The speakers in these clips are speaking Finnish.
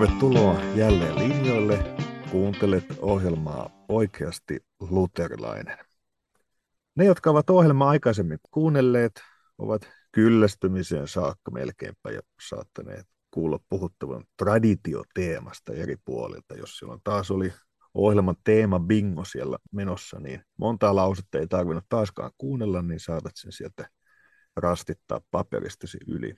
Tervetuloa jälleen linjoille. Kuuntelet ohjelmaa Oikeasti luterilainen. Ne, jotka ovat ohjelmaa aikaisemmin kuunnelleet, ovat kyllästymiseen saakka melkeinpä jo saattaneet kuulla puhuttavan traditioteemasta eri puolilta. Jos silloin taas oli ohjelman teema bingo siellä menossa, niin montaa lausetta ei tarvinnut taaskaan kuunnella, niin saatat sen sieltä rastittaa paperistasi yli.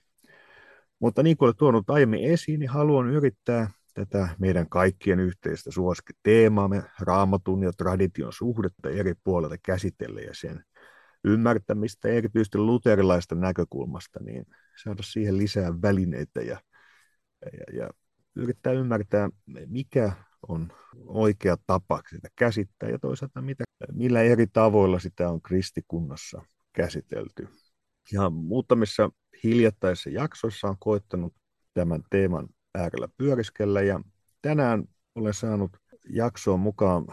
Mutta niin kuin olen tuonut aiemmin esiin, niin haluan yrittää tätä meidän kaikkien yhteistä suosikkiteemaamme, raamatun ja tradition suhdetta eri puolilta käsitellä ja sen ymmärtämistä, erityisesti luterilaista näkökulmasta, niin saada siihen lisää välineitä ja, ja, ja yrittää ymmärtää, mikä on oikea tapa sitä käsittää ja toisaalta mitä, millä eri tavoilla sitä on kristikunnassa käsitelty. Ja muutamissa hiljattaisissa jaksoissa on koettanut tämän teeman äärellä pyöriskellä ja tänään olen saanut jaksoon mukaan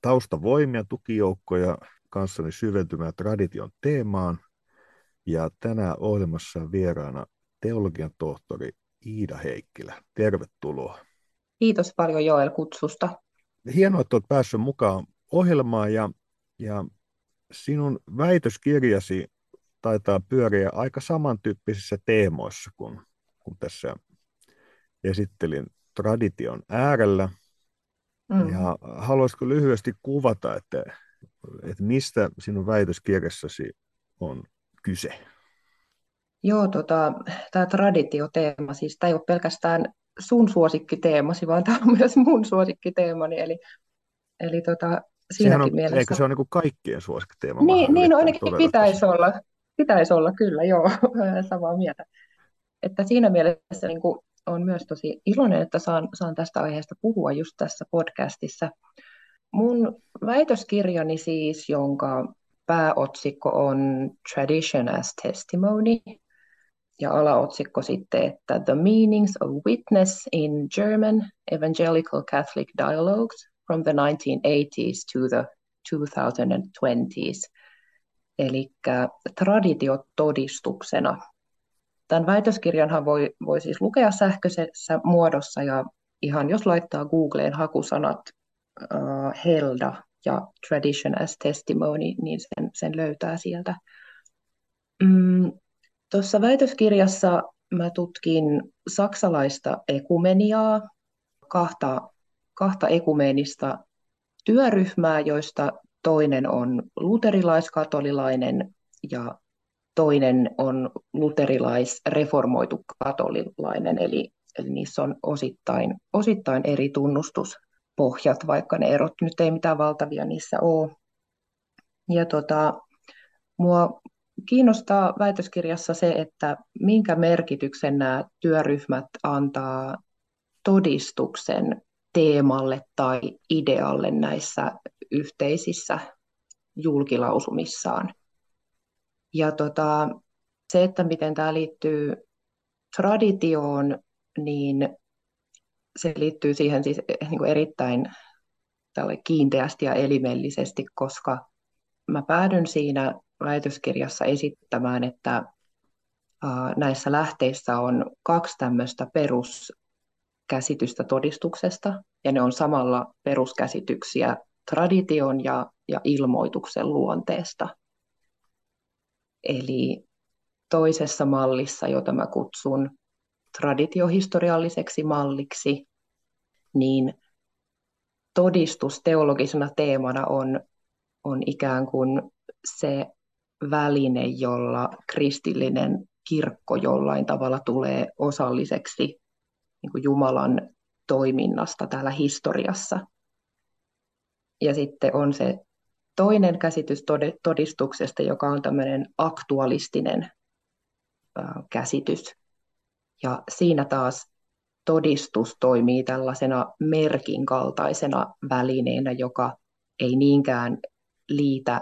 taustavoimia, tukijoukkoja kanssani syventymään tradition teemaan. Ja tänään ohjelmassa vieraana teologian tohtori Iida Heikkilä. Tervetuloa. Kiitos paljon Joel kutsusta. Hienoa, että olet päässyt mukaan ohjelmaan ja, ja sinun väitöskirjasi taitaa pyöriä aika samantyyppisissä teemoissa kuin, kuin tässä esittelin tradition äärellä. Mm. Ja haluaisitko lyhyesti kuvata, että, että mistä sinun väitöskirjassasi on kyse? Joo, tota, tämä traditioteema, siis tämä ei ole pelkästään sun suosikkiteemasi, vaan tämä on myös mun suosikkiteemani, eli, eli tota, siinäkin on, mielessä... Eikö se ole niin kaikkien suosikkiteema? Niin, niin no ainakin pitäisi olla, pitäisi olla, kyllä, joo, samaa mieltä. Että siinä mielessä niin kuin, on myös tosi iloinen, että saan, saan tästä aiheesta puhua just tässä podcastissa. Mun väitöskirjani siis, jonka pääotsikko on Tradition as Testimony, ja alaotsikko sitten, että The Meanings of Witness in German Evangelical Catholic Dialogues from the 1980s to the 2020s, eli traditiotodistuksena. Tämän väitöskirjanhan voi, voi siis lukea sähköisessä muodossa ja ihan jos laittaa Googleen hakusanat uh, Helda ja Tradition as Testimony, niin sen, sen löytää sieltä. Mm, Tuossa väitöskirjassa mä tutkin saksalaista ekumeniaa, kahta, kahta ekumeenista työryhmää, joista toinen on luterilaiskatolilainen ja toinen on luterilais-reformoitu katolilainen, eli, eli niissä on osittain, osittain eri tunnustuspohjat, vaikka ne erot nyt ei mitään valtavia niissä ole. Ja tota, mua kiinnostaa väitöskirjassa se, että minkä merkityksen nämä työryhmät antaa todistuksen teemalle tai idealle näissä yhteisissä julkilausumissaan. Ja tota, se, että miten tämä liittyy traditioon, niin se liittyy siihen siis eh, niin kuin erittäin tälle kiinteästi ja elimellisesti, koska mä päädyn siinä väitöskirjassa esittämään, että näissä lähteissä on kaksi tämmöistä peruskäsitystä todistuksesta, ja ne on samalla peruskäsityksiä tradition ja, ja ilmoituksen luonteesta. Eli toisessa mallissa, jota mä kutsun traditiohistorialliseksi malliksi, niin todistus teologisena teemana on, on ikään kuin se väline, jolla kristillinen kirkko jollain tavalla tulee osalliseksi niin kuin Jumalan toiminnasta täällä historiassa. Ja sitten on se toinen käsitys todistuksesta, joka on tämmöinen aktualistinen käsitys. Ja siinä taas todistus toimii tällaisena merkin kaltaisena välineenä, joka ei niinkään liitä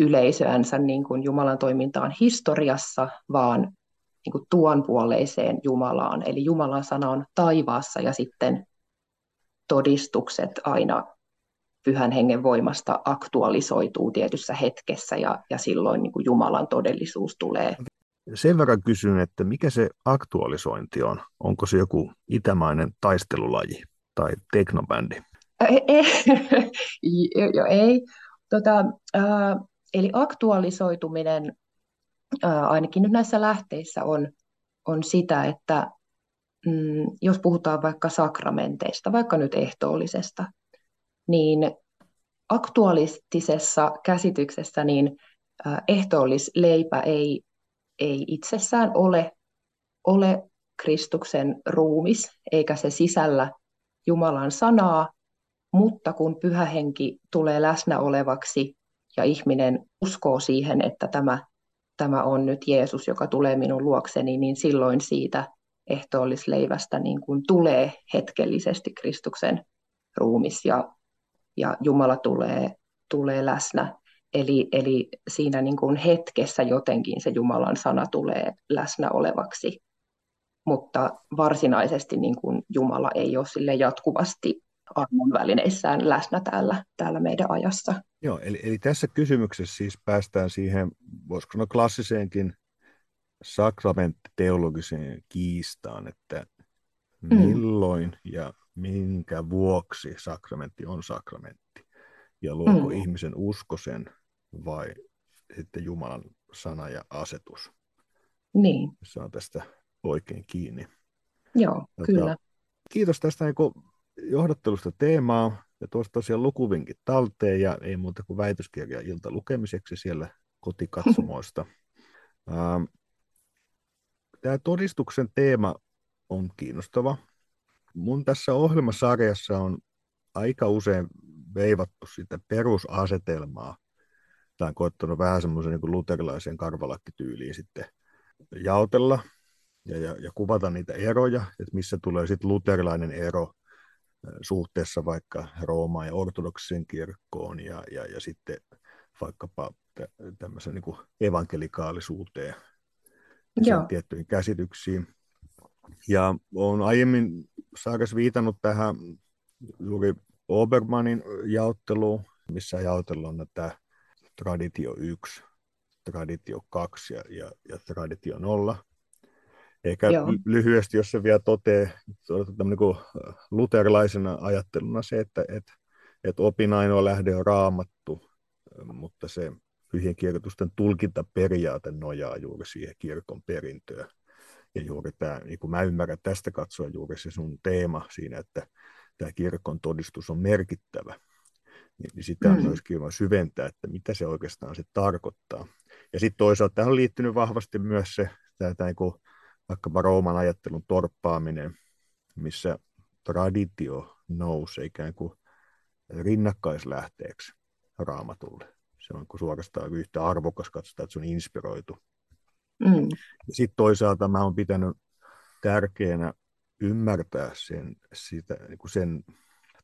yleisöänsä niin kuin Jumalan toimintaan historiassa, vaan niin kuin tuon puoleiseen Jumalaan. Eli Jumalan sana on taivaassa ja sitten todistukset aina pyhän hengen voimasta aktualisoituu tietyssä hetkessä ja, ja silloin niin kuin Jumalan todellisuus tulee sen verran kysyn, että mikä se aktualisointi on? Onko se joku itämainen taistelulaji tai teknobändi? Ei, ei. jo, ei. Tota, äh, eli aktualisoituminen ainakin nyt näissä lähteissä on, on sitä, että mm, jos puhutaan vaikka sakramenteista, vaikka nyt ehtoollisesta, niin aktualistisessa käsityksessä niin ehtoollisleipä ei, ei itsessään ole, ole Kristuksen ruumis, eikä se sisällä Jumalan sanaa, mutta kun pyhä henki tulee läsnä olevaksi ja ihminen uskoo siihen, että tämä, tämä on nyt Jeesus, joka tulee minun luokseni, niin silloin siitä ehtoollisleivästä niin kuin tulee hetkellisesti Kristuksen ruumis ja, ja Jumala tulee, tulee läsnä. Eli, eli siinä niin kuin hetkessä jotenkin se Jumalan sana tulee läsnä olevaksi, mutta varsinaisesti niin kuin Jumala ei ole sille jatkuvasti armon välineissään läsnä täällä, täällä meidän ajassa. Joo, eli, eli tässä kysymyksessä siis päästään siihen, voisiko sanoa klassiseenkin sakramenttiteologiseen kiistaan, että mm. milloin mm. ja minkä vuoksi sakramentti on sakramentti. Ja luoko mm. ihmisen usko sen vai sitten Jumalan sana ja asetus. Niin. On tästä oikein kiinni. Joo, Jota, kyllä. Kiitos tästä niin johdattelusta teemaa ja tuosta tosiaan lukuvinkit talteen ja ei muuta kuin väitöskirja ilta lukemiseksi siellä kotikatsomoista. Tämä todistuksen teema on kiinnostava. Mun tässä ohjelmasarjassa on aika usein veivattu sitä perusasetelmaa. Tämä on koettanut vähän semmoisen niin luterilaisen karvalakkityyliin sitten jaotella ja, ja, ja kuvata niitä eroja, että missä tulee sitten luterilainen ero suhteessa vaikka Roomaan ja ortodoksisen kirkkoon ja, ja, ja sitten vaikkapa tämmöisen niin evankelikaalisuuteen ja tiettyihin käsityksiin. Ja olen aiemmin saakas viitannut tähän juuri Obermanin jaotteluun, missä jaotellaan näitä traditio 1, traditio 2 ja, ja, ja traditio 0. Ehkä Joo. lyhyesti, jos se vielä totee niin kuin luterilaisena ajatteluna se, että et, et opin ainoa lähde on raamattu, mutta se pyhien kirjoitusten tulkintaperiaate nojaa juuri siihen kirkon perintöön. Ja juuri tämä, niin kuin mä ymmärrän tästä katsoa juuri se sun teema siinä, että tämä kirkon todistus on merkittävä, niin, niin sitä on mm. myös kiva syventää, että mitä se oikeastaan se tarkoittaa. Ja sitten toisaalta tähän on liittynyt vahvasti myös se, tämä, tämä niin kuin vaikkapa Rooman ajattelun torppaaminen, missä traditio nousee ikään kuin rinnakkaislähteeksi raamatulle. Se on suorastaan yhtä arvokas, katsotaan, että se on inspiroitu. Mm. Sitten toisaalta mä oon pitänyt tärkeänä ymmärtää sen, sitä, niin kuin sen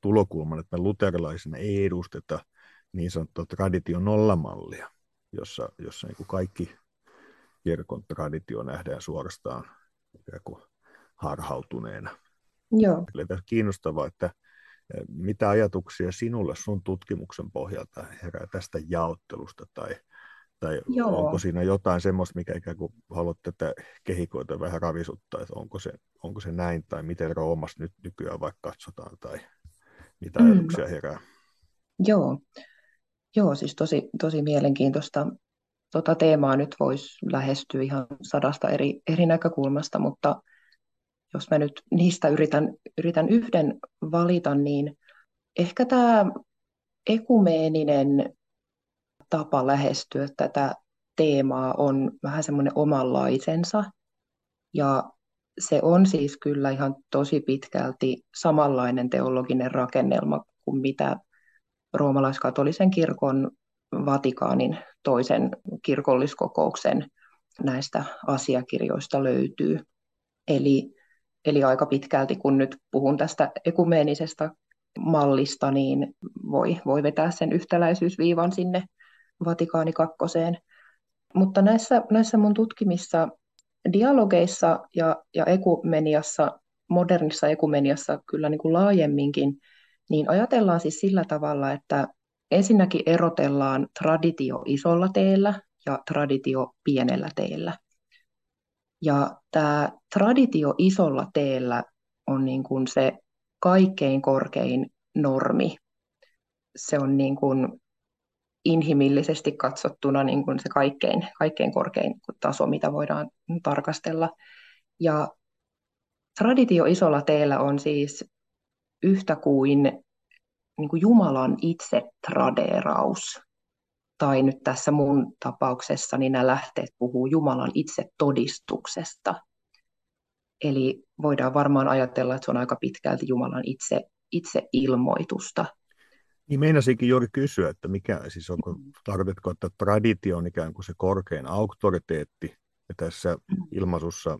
tulokulman, että me luterilaisena ei edusteta niin sanottua tradition nollamallia, jossa, jossa niin kuin kaikki kirkon traditio nähdään suorastaan kuin harhautuneena. Joo. Eli tässä kiinnostavaa, että mitä ajatuksia sinulle sun tutkimuksen pohjalta herää tästä jaottelusta tai, tai onko siinä jotain semmoista, mikä ikään kuin haluat tätä kehikoita vähän ravisuttaa, että onko se, onko se näin tai miten Roomassa nyt nykyään vaikka katsotaan tai mitä mm. ajatuksia herää? Joo, Joo siis tosi, tosi mielenkiintoista tota teemaa nyt voisi lähestyä ihan sadasta eri, eri näkökulmasta, mutta jos mä nyt niistä yritän, yritän yhden valita, niin ehkä tämä ekumeeninen tapa lähestyä tätä teemaa on vähän semmoinen omanlaisensa. Ja se on siis kyllä ihan tosi pitkälti samanlainen teologinen rakennelma kuin mitä roomalaiskatolisen kirkon Vatikaanin toisen kirkolliskokouksen näistä asiakirjoista löytyy. Eli, eli aika pitkälti, kun nyt puhun tästä ekumeenisesta mallista, niin voi, voi vetää sen yhtäläisyysviivan sinne Vatikaani kakkoseen. Mutta näissä, näissä mun tutkimissa dialogeissa ja, ja ekumeniassa, modernissa ekumeniassa kyllä niin kuin laajemminkin, niin ajatellaan siis sillä tavalla, että Ensinnäkin erotellaan traditio isolla teellä ja traditio pienellä teellä. Ja tämä traditio isolla teellä on niin kuin se kaikkein korkein normi. Se on niin kuin inhimillisesti katsottuna niin kuin se kaikkein, kaikkein korkein taso, mitä voidaan tarkastella. Ja traditio isolla teellä on siis yhtä kuin, niin kuin Jumalan itse tradeeraus. Tai nyt tässä mun tapauksessa niin nämä lähteet puhuu Jumalan itse todistuksesta. Eli voidaan varmaan ajatella, että se on aika pitkälti Jumalan itse, itse ilmoitusta. Niin meinasinkin juuri kysyä, että mikä siis onko, mm. tarkoitatko, että traditio on ikään kuin se korkein auktoriteetti, ja tässä mm. ilmaisussa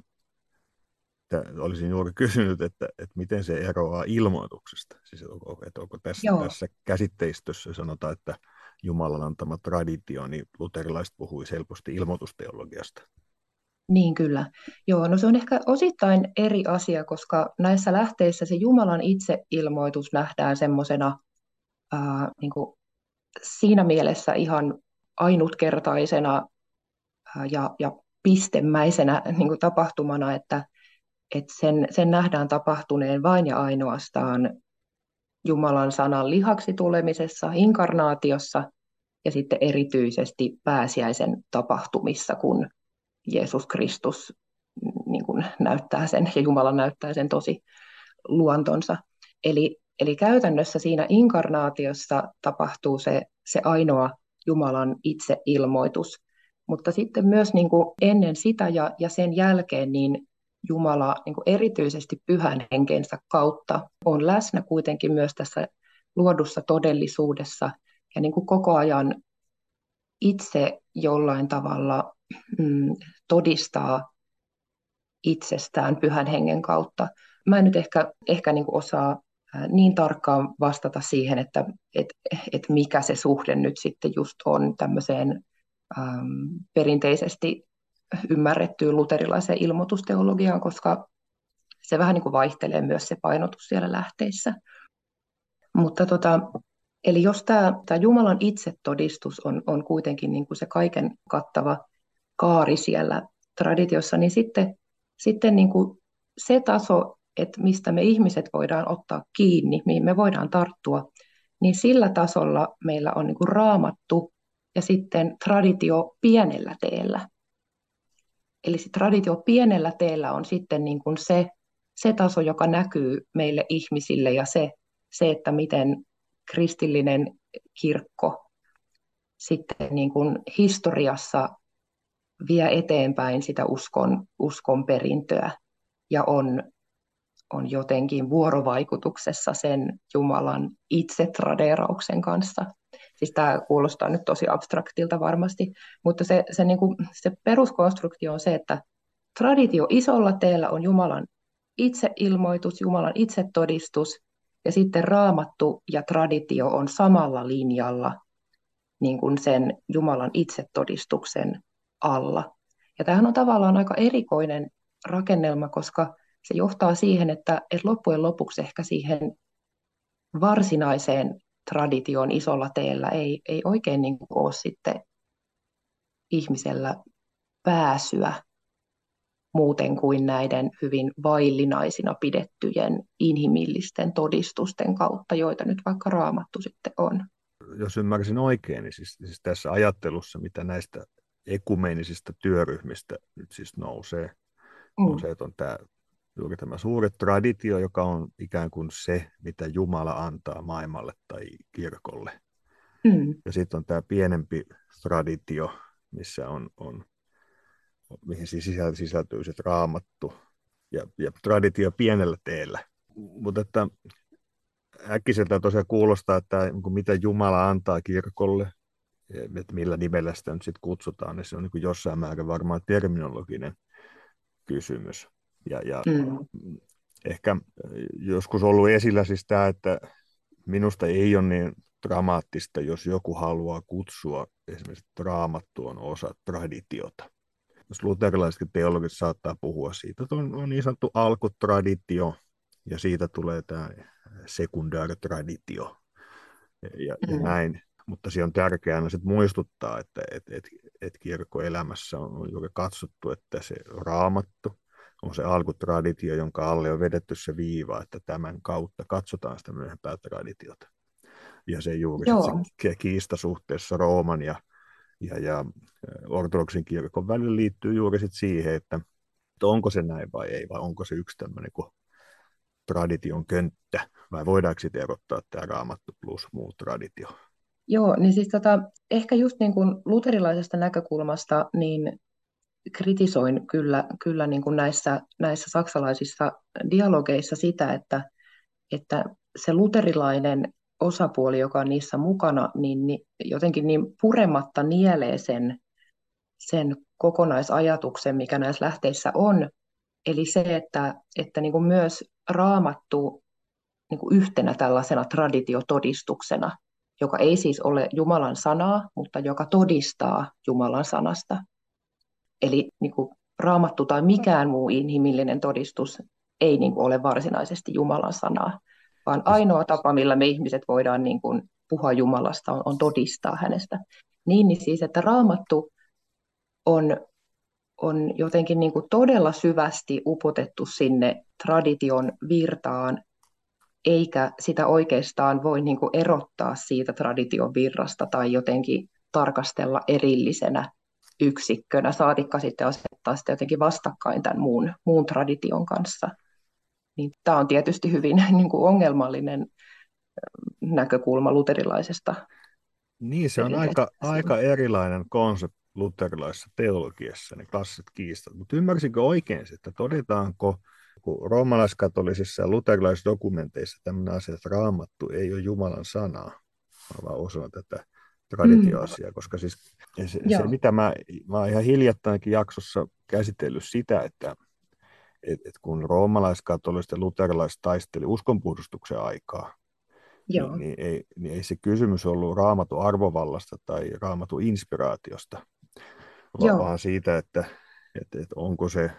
että olisin juuri kysynyt, että, että miten se eroaa ilmoituksesta. Siis onko, että onko tässä, tässä käsitteistössä sanotaan, että Jumalan antama traditio, niin luterilaiset puhui helposti ilmoitusteologiasta. Niin kyllä. Joo, no se on ehkä osittain eri asia, koska näissä lähteissä se Jumalan itseilmoitus nähdään semmoisena niin siinä mielessä ihan ainutkertaisena ää, ja, ja pistemäisenä niin tapahtumana, että, että sen, sen nähdään tapahtuneen vain ja ainoastaan Jumalan sanan lihaksi tulemisessa, inkarnaatiossa ja sitten erityisesti pääsiäisen tapahtumissa, kun Jeesus Kristus niin kuin näyttää sen ja Jumala näyttää sen tosi luontonsa. Eli, eli käytännössä siinä inkarnaatiossa tapahtuu se, se ainoa Jumalan itseilmoitus. Mutta sitten myös niin kuin ennen sitä ja, ja sen jälkeen niin Jumala niin kuin erityisesti pyhän henkensä kautta on läsnä kuitenkin myös tässä luodussa todellisuudessa ja niin kuin koko ajan itse jollain tavalla mm, todistaa itsestään pyhän hengen kautta. Mä en nyt ehkä, ehkä niin kuin osaa niin tarkkaan vastata siihen, että et, et mikä se suhde nyt sitten just on tämmöiseen ähm, perinteisesti ymmärrettyyn luterilaiseen ilmoitusteologiaan, koska se vähän niin kuin vaihtelee myös se painotus siellä lähteissä. Mutta tota, eli jos tämä, tämä Jumalan itsetodistus on, on kuitenkin niin kuin se kaiken kattava kaari siellä traditiossa, niin sitten, sitten niin kuin se taso, että mistä me ihmiset voidaan ottaa kiinni, mihin me voidaan tarttua, niin sillä tasolla meillä on niin kuin raamattu ja sitten traditio pienellä teellä. Eli se traditio pienellä teellä on sitten niin kuin se, se taso, joka näkyy meille ihmisille ja se, se, että miten kristillinen kirkko sitten niin kuin historiassa vie eteenpäin sitä uskon, uskon perintöä ja on, on jotenkin vuorovaikutuksessa sen Jumalan itsetradeerauksen kanssa. Siis tämä kuulostaa nyt tosi abstraktilta varmasti, mutta se, se, niin kuin, se peruskonstruktio on se, että traditio isolla teellä on Jumalan itseilmoitus, Jumalan itsetodistus, ja sitten raamattu ja traditio on samalla linjalla niin kuin sen Jumalan itsetodistuksen alla. Ja tämähän on tavallaan aika erikoinen rakennelma, koska se johtaa siihen, että, että loppujen lopuksi ehkä siihen varsinaiseen tradition isolla teellä ei, ei oikein niin kuin ole sitten ihmisellä pääsyä muuten kuin näiden hyvin vaillinaisina pidettyjen inhimillisten todistusten kautta, joita nyt vaikka raamattu sitten on. Jos ymmärsin oikein, niin siis, siis tässä ajattelussa, mitä näistä ekumenisistä työryhmistä nyt siis nousee, mm. että on tämä juuri tämä suuri traditio, joka on ikään kuin se, mitä Jumala antaa maailmalle tai kirkolle. Mm. Ja sitten on tämä pienempi traditio, missä on, on mihin siis sisältyy se raamattu ja, ja traditio pienellä teellä. Mutta että äkkiseltä tosiaan kuulostaa, että niin mitä Jumala antaa kirkolle, että millä nimellä sitä nyt sitten kutsutaan, niin se on niin jossain määrin varmaan terminologinen kysymys. Ja, ja mm. ehkä joskus ollut esillä siis tämä, että minusta ei ole niin dramaattista, jos joku haluaa kutsua esimerkiksi raamattuun osa traditiota. Jos luterilaisetkin teologit saattaa puhua siitä, että on, on niin sanottu alkutraditio, ja siitä tulee tämä sekundaaritraditio, ja, mm. ja näin. mutta siinä on tärkeää aina muistuttaa, että et, et, et kirkkoelämässä on juuri katsottu, että se raamattu on se alkutraditio, jonka alle on vedetty se viiva, että tämän kautta katsotaan sitä myöhempää traditiota. Ja se juuri se kiista suhteessa Rooman ja, ja, ja ortodoksin kirkon välillä liittyy juuri sit siihen, että, että onko se näin vai ei, vai onko se yksi tämmöinen kuin tradition könttä, vai voidaanko sitten erottaa tämä raamattu plus muu traditio? Joo, niin siis tota, ehkä just niin kuin luterilaisesta näkökulmasta, niin kritisoin kyllä, kyllä niin kuin näissä, näissä saksalaisissa dialogeissa sitä, että, että se luterilainen osapuoli, joka on niissä mukana, niin, niin jotenkin niin purematta nielee sen, sen kokonaisajatuksen, mikä näissä lähteissä on. Eli se, että, että niin kuin myös raamattu niin kuin yhtenä tällaisena traditiotodistuksena, joka ei siis ole Jumalan sanaa, mutta joka todistaa Jumalan sanasta. Eli niin kuin raamattu tai mikään muu inhimillinen todistus ei niin kuin ole varsinaisesti Jumalan sanaa, vaan ainoa tapa, millä me ihmiset voidaan niin kuin puhua Jumalasta, on, on todistaa hänestä. Niin, niin siis, että raamattu on, on jotenkin niin kuin todella syvästi upotettu sinne tradition virtaan, eikä sitä oikeastaan voi niin kuin erottaa siitä tradition virrasta tai jotenkin tarkastella erillisenä yksikkönä, saatikka sitten asettaa sitä jotenkin vastakkain tämän muun, muun tradition kanssa. Niin tämä on tietysti hyvin niin kuin ongelmallinen näkökulma luterilaisesta. Niin, se on aika, aika erilainen konsepti luterilaisessa teologiassa, ne klassit kiistat. Mutta ymmärsinkö oikein, että todetaanko roomalaiskatolisissa ja luterilaisissa dokumenteissa tämmöinen asia, että raamattu ei ole Jumalan sanaa, vaan osa tätä traditioasiaa, mm. koska siis se, se mitä mä, mä oon ihan hiljattainkin jaksossa käsitellyt sitä, että et, et kun roomalaiskatoliset ja luterilaiset taisteli uskonpuhdistuksen aikaa, Joo. Niin, niin, ei, niin ei se kysymys ollut raamatun arvovallasta tai raamatun inspiraatiosta, vaan, vaan siitä, että, että, että onko se,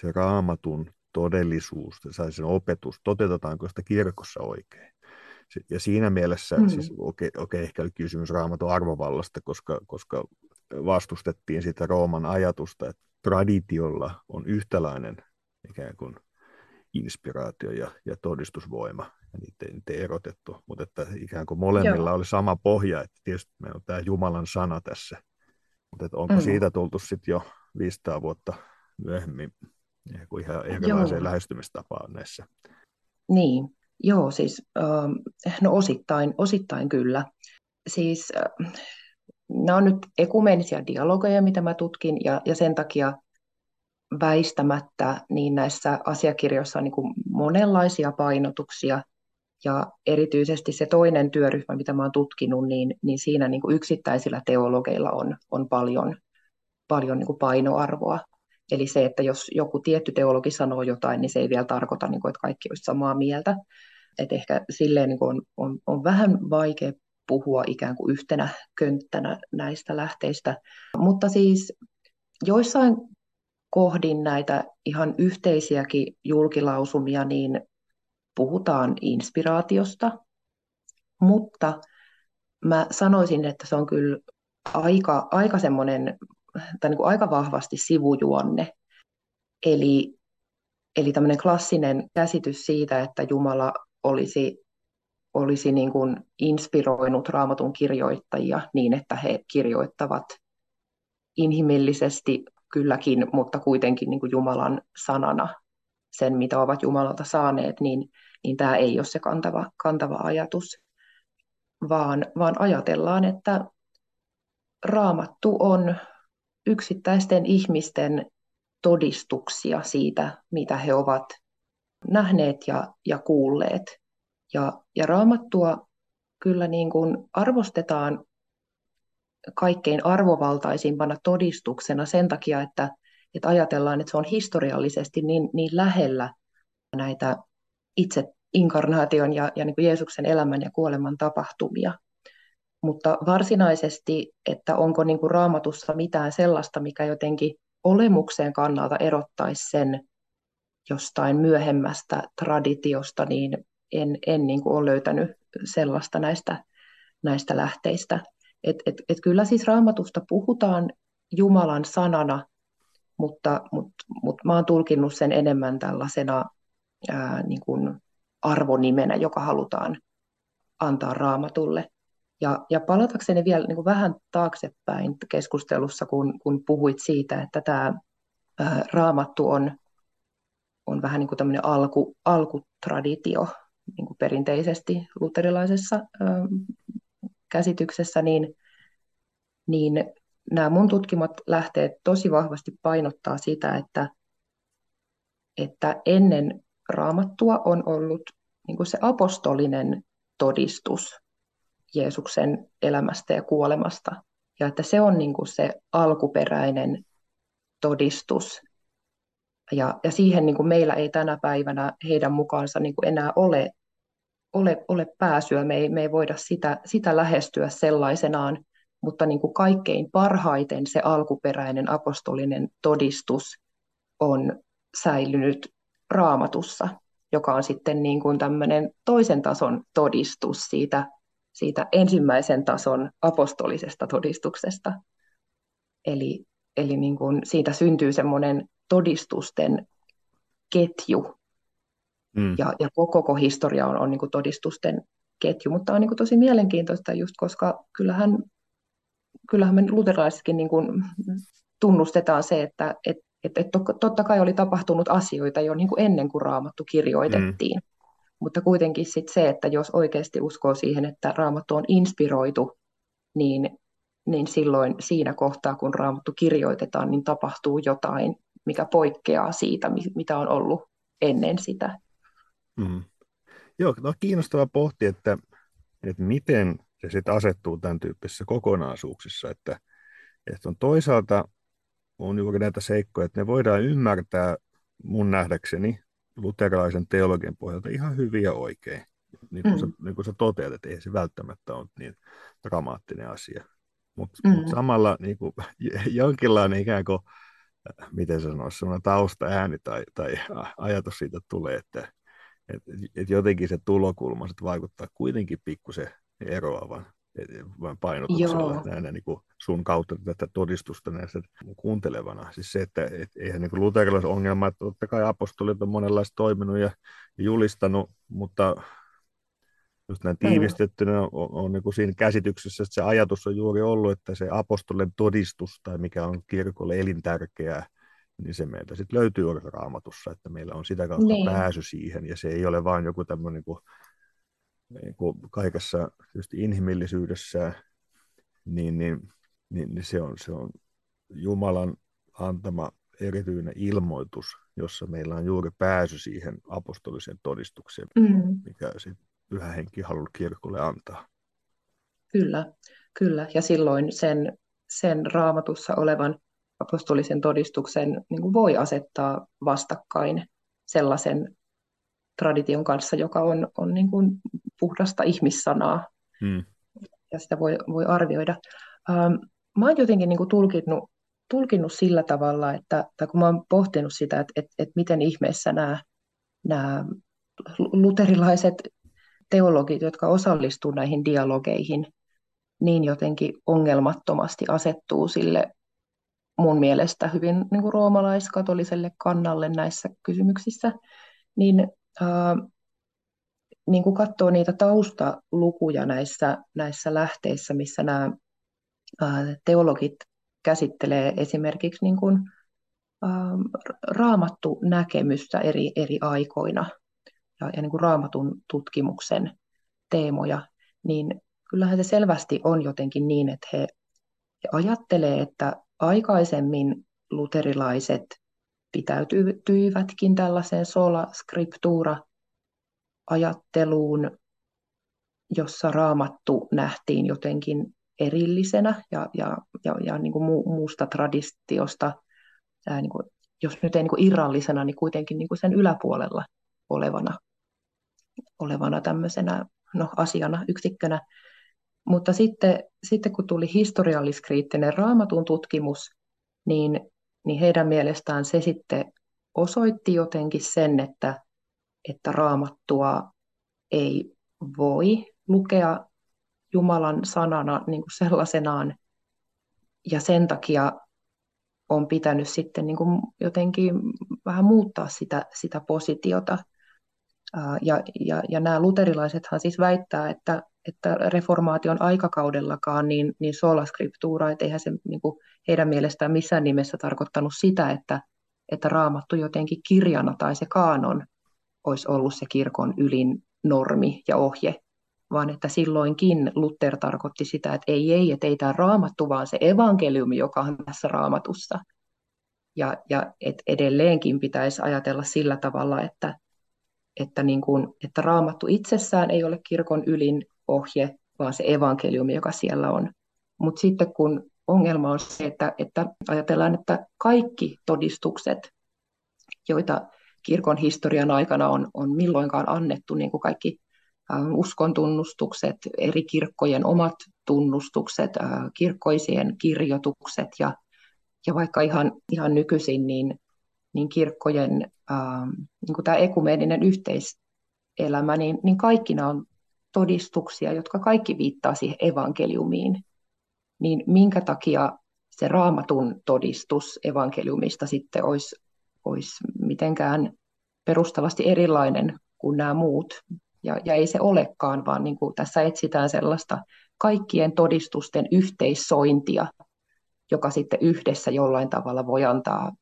se raamatun todellisuus tai sen opetus, toteutetaanko sitä kirkossa oikein. Ja siinä mielessä, mm. siis, okei, okay, okay, ehkä oli kysymys raamatun arvovallasta, koska, koska vastustettiin sitä Rooman ajatusta, että traditiolla on yhtäläinen ikään kuin inspiraatio ja, ja todistusvoima, ja niitä, niitä ei erotettu, mutta että ikään kuin molemmilla Joo. oli sama pohja, että tietysti meillä on tämä Jumalan sana tässä, mutta että onko mm. siitä tultu sitten jo 500 vuotta myöhemmin ihan erilaiseen lähestymistapaan näissä? Niin, Joo, siis ähm, no osittain, osittain kyllä. Siis äh, nämä on nyt ekumeenisia dialogeja, mitä mä tutkin, ja, ja sen takia väistämättä niin näissä asiakirjoissa on niin kuin monenlaisia painotuksia, ja erityisesti se toinen työryhmä, mitä mä oon tutkinut, niin, niin siinä niin yksittäisillä teologeilla on, on paljon, paljon niin painoarvoa. Eli se, että jos joku tietty teologi sanoo jotain, niin se ei vielä tarkoita, niin kuin, että kaikki olisi samaa mieltä. Et ehkä silleen niin kuin on, on, on vähän vaikea puhua ikään kuin yhtenä könttänä näistä lähteistä. Mutta siis joissain kohdin näitä ihan yhteisiäkin julkilausumia, niin puhutaan inspiraatiosta, mutta mä sanoisin, että se on kyllä aika, aika semmoinen tai niin kuin aika vahvasti sivujuonne. Eli, eli tämmöinen klassinen käsitys siitä, että Jumala olisi, olisi niin kuin inspiroinut raamatun kirjoittajia niin, että he kirjoittavat inhimillisesti kylläkin, mutta kuitenkin niin kuin Jumalan sanana sen, mitä ovat Jumalalta saaneet, niin, niin tämä ei ole se kantava, kantava ajatus, vaan, vaan ajatellaan, että raamattu on yksittäisten ihmisten todistuksia siitä, mitä he ovat nähneet ja, ja kuulleet. Ja, ja raamattua kyllä niin kuin arvostetaan kaikkein arvovaltaisimpana todistuksena sen takia, että, että ajatellaan, että se on historiallisesti niin, niin lähellä näitä itse inkarnaation ja, ja niin kuin Jeesuksen elämän ja kuoleman tapahtumia. Mutta varsinaisesti, että onko niin kuin raamatussa mitään sellaista, mikä jotenkin olemukseen kannalta erottaisi sen jostain myöhemmästä traditiosta, niin en, en niin kuin ole löytänyt sellaista näistä, näistä lähteistä. Et, et, et kyllä siis raamatusta puhutaan Jumalan sanana, mutta, mutta, mutta mä oon tulkinnut sen enemmän tällaisena ää, niin kuin arvonimenä, joka halutaan antaa raamatulle. Ja, ja palatakseni vielä niin kuin vähän taaksepäin keskustelussa, kun, kun puhuit siitä, että tämä raamattu on, on vähän niin kuin tämmöinen alku, alkutraditio niin kuin perinteisesti luterilaisessa ää, käsityksessä, niin, niin nämä mun tutkimat lähteet tosi vahvasti painottaa sitä, että, että ennen raamattua on ollut niin kuin se apostolinen todistus Jeesuksen elämästä ja kuolemasta. Ja että se on niin kuin se alkuperäinen todistus. Ja, ja siihen niin kuin meillä ei tänä päivänä heidän mukaansa niin kuin enää ole, ole, ole pääsyä. Me ei, me ei voida sitä, sitä lähestyä sellaisenaan, mutta niin kuin kaikkein parhaiten se alkuperäinen apostolinen todistus on säilynyt raamatussa, joka on sitten niin kuin tämmöinen toisen tason todistus siitä, siitä ensimmäisen tason apostolisesta todistuksesta. Eli, eli niin kuin siitä syntyy semmoinen todistusten ketju, mm. ja, ja koko historia on, on niin kuin todistusten ketju, mutta on niin kuin tosi mielenkiintoista just, koska kyllähän kyllähän me luterilaisissakin niin kuin tunnustetaan se, että et, et, et totta kai oli tapahtunut asioita jo niin kuin ennen kuin raamattu kirjoitettiin. Mm. Mutta kuitenkin sit se, että jos oikeasti uskoo siihen, että raamattu on inspiroitu, niin, niin silloin siinä kohtaa, kun raamattu kirjoitetaan, niin tapahtuu jotain, mikä poikkeaa siitä, mitä on ollut ennen sitä. Mm. Joo, no kiinnostavaa pohtia, että, että miten se sitten asettuu tämän tyyppisissä kokonaisuuksissa, että, että on toisaalta on juuri näitä seikkoja, että ne voidaan ymmärtää mun nähdäkseni luterilaisen teologian pohjalta ihan hyvin ja oikein. Niin kuin, mm. sä, niin kuin sä toteat, että ei se välttämättä ole niin dramaattinen asia. Mutta mm. mut samalla niin kuin, jonkinlainen ikään kuin, miten se sanoisi, sellainen taustaääni tai, tai ajatus siitä tulee, että et, et jotenkin se tulokulma vaikuttaa kuitenkin pikkusen eroavan painotuksella näin niin kuin sun kautta tätä todistusta näistä kuuntelevana. Siis se, että et, eihän niin luterilaisen ongelma, että totta kai apostolit on monenlaista toiminut ja julistanut, mutta just näin tiivistettynä on, on, on niin kuin siinä käsityksessä, että se ajatus on juuri ollut, että se apostolien todistus tai mikä on kirkolle elintärkeää, niin se meiltä sitten löytyy raamatussa, että meillä on sitä kautta niin. pääsy siihen, ja se ei ole vain joku tämmöinen niin niin kuin kaikessa inhimillisyydessä, niin, niin, niin, niin se, on, se on Jumalan antama erityinen ilmoitus, jossa meillä on juuri pääsy siihen apostoliseen todistukseen, mm. mikä pyhä henki haluaa kirkolle antaa. Kyllä, kyllä. Ja silloin sen, sen raamatussa olevan apostolisen todistuksen niin kuin voi asettaa vastakkain sellaisen tradition kanssa, joka on, on niin kuin puhdasta ihmissanaa. Hmm. Ja sitä voi, voi arvioida. Ähm, mä oon jotenkin niin kuin tulkinnut, tulkinnut sillä tavalla, että tai kun mä oon pohtinut sitä, että, että, että miten ihmeessä nämä, nämä luterilaiset teologit, jotka osallistuu näihin dialogeihin, niin jotenkin ongelmattomasti asettuu sille mun mielestä hyvin niin kuin roomalaiskatoliselle kannalle näissä kysymyksissä, niin niin kuin katsoo niitä taustalukuja näissä, näissä lähteissä, missä nämä teologit käsittelee esimerkiksi niin kuin, raamattu näkemystä eri, eri aikoina ja, ja niin kuin raamatun tutkimuksen teemoja, niin kyllähän se selvästi on jotenkin niin, että he, he ajattelee, että aikaisemmin luterilaiset pitäytyivätkin tällaiseen sola scriptura ajatteluun, jossa raamattu nähtiin jotenkin erillisenä ja, ja, ja, ja niin kuin muusta traditiosta, ää, niin kuin, jos nyt ei niin kuin irrallisena, niin kuitenkin niin kuin sen yläpuolella olevana, olevana tämmöisenä no, asiana, yksikkönä. Mutta sitten, sitten kun tuli historialliskriittinen raamatun tutkimus, niin niin heidän mielestään se sitten osoitti jotenkin sen, että, että raamattua ei voi lukea Jumalan sanana niin kuin sellaisenaan. Ja sen takia on pitänyt sitten niin kuin jotenkin vähän muuttaa sitä, sitä positiota. Ja, ja, ja nämä luterilaisethan siis väittää, että, että reformaation aikakaudellakaan niin, niin sola scriptura, että eihän se niin kuin heidän mielestään missään nimessä tarkoittanut sitä, että, että raamattu jotenkin kirjana tai se kaanon olisi ollut se kirkon ylin normi ja ohje, vaan että silloinkin Luther tarkoitti sitä, että ei, ei, että ei tämä raamattu, vaan se evankeliumi, joka on tässä raamatussa. Ja, ja et edelleenkin pitäisi ajatella sillä tavalla, että, että, niin kuin, että raamattu itsessään ei ole kirkon ylin ohje, vaan se evankeliumi, joka siellä on. Mutta sitten kun ongelma on se, että, että ajatellaan, että kaikki todistukset, joita kirkon historian aikana on, on milloinkaan annettu, niin kuin kaikki uskon tunnustukset, eri kirkkojen omat tunnustukset, kirkkoisien kirjoitukset ja, ja vaikka ihan, ihan nykyisin, niin, niin kirkkojen niin kuin tämä ekumeeninen yhteiselämä, niin, niin kaikki nämä on todistuksia, jotka kaikki viittaa siihen evankeliumiin. Niin minkä takia se raamatun todistus evankeliumista sitten olisi, olisi mitenkään perustavasti erilainen kuin nämä muut. Ja, ja ei se olekaan, vaan niin kuin tässä etsitään sellaista kaikkien todistusten yhteissointia, joka sitten yhdessä jollain tavalla voi antaa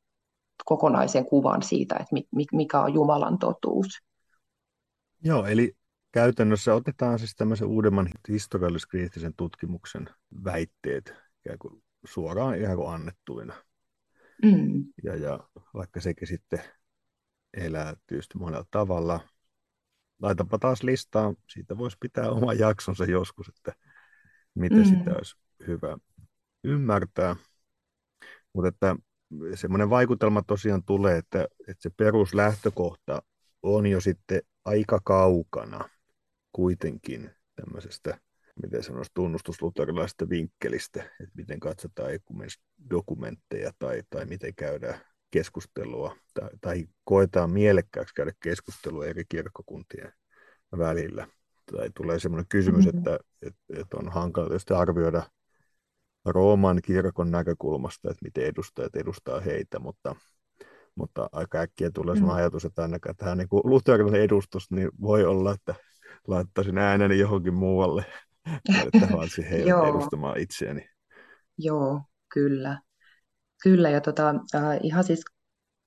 kokonaisen kuvan siitä, että mikä on Jumalan totuus. Joo, eli käytännössä otetaan siis tämmöisen uudemman historialliskriittisen tutkimuksen väitteet ikään kuin suoraan ihan kuin annettuina. Mm. Ja, ja vaikka sekin sitten elää tietysti monella tavalla. Laitapa taas listaa, siitä voisi pitää oma jaksonsa joskus, että mitä mm. sitä olisi hyvä ymmärtää. Mutta että semmoinen vaikutelma tosiaan tulee, että, että se peruslähtökohta on jo sitten aika kaukana kuitenkin tämmöisestä, miten sanoisi, tunnustusluterilaisesta vinkkelistä, että miten katsotaan dokumentteja tai, tai miten käydään keskustelua tai, tai koetaan mielekkääksi käydä keskustelua eri kirkkokuntien välillä. Tai tulee sellainen kysymys, mm-hmm. että, että, että on hankala tietysti arvioida Rooman kirkon näkökulmasta, että miten edustajat edustaa heitä, mutta, mutta aika äkkiä tulee sellainen mm. ajatus, että ainakaan tähän niin luterilainen edustus, niin voi olla, että laittaisin ääneni johonkin muualle, että vaan siihen edustamaan itseäni. Joo, kyllä. Kyllä, ja tota, äh, ihan siis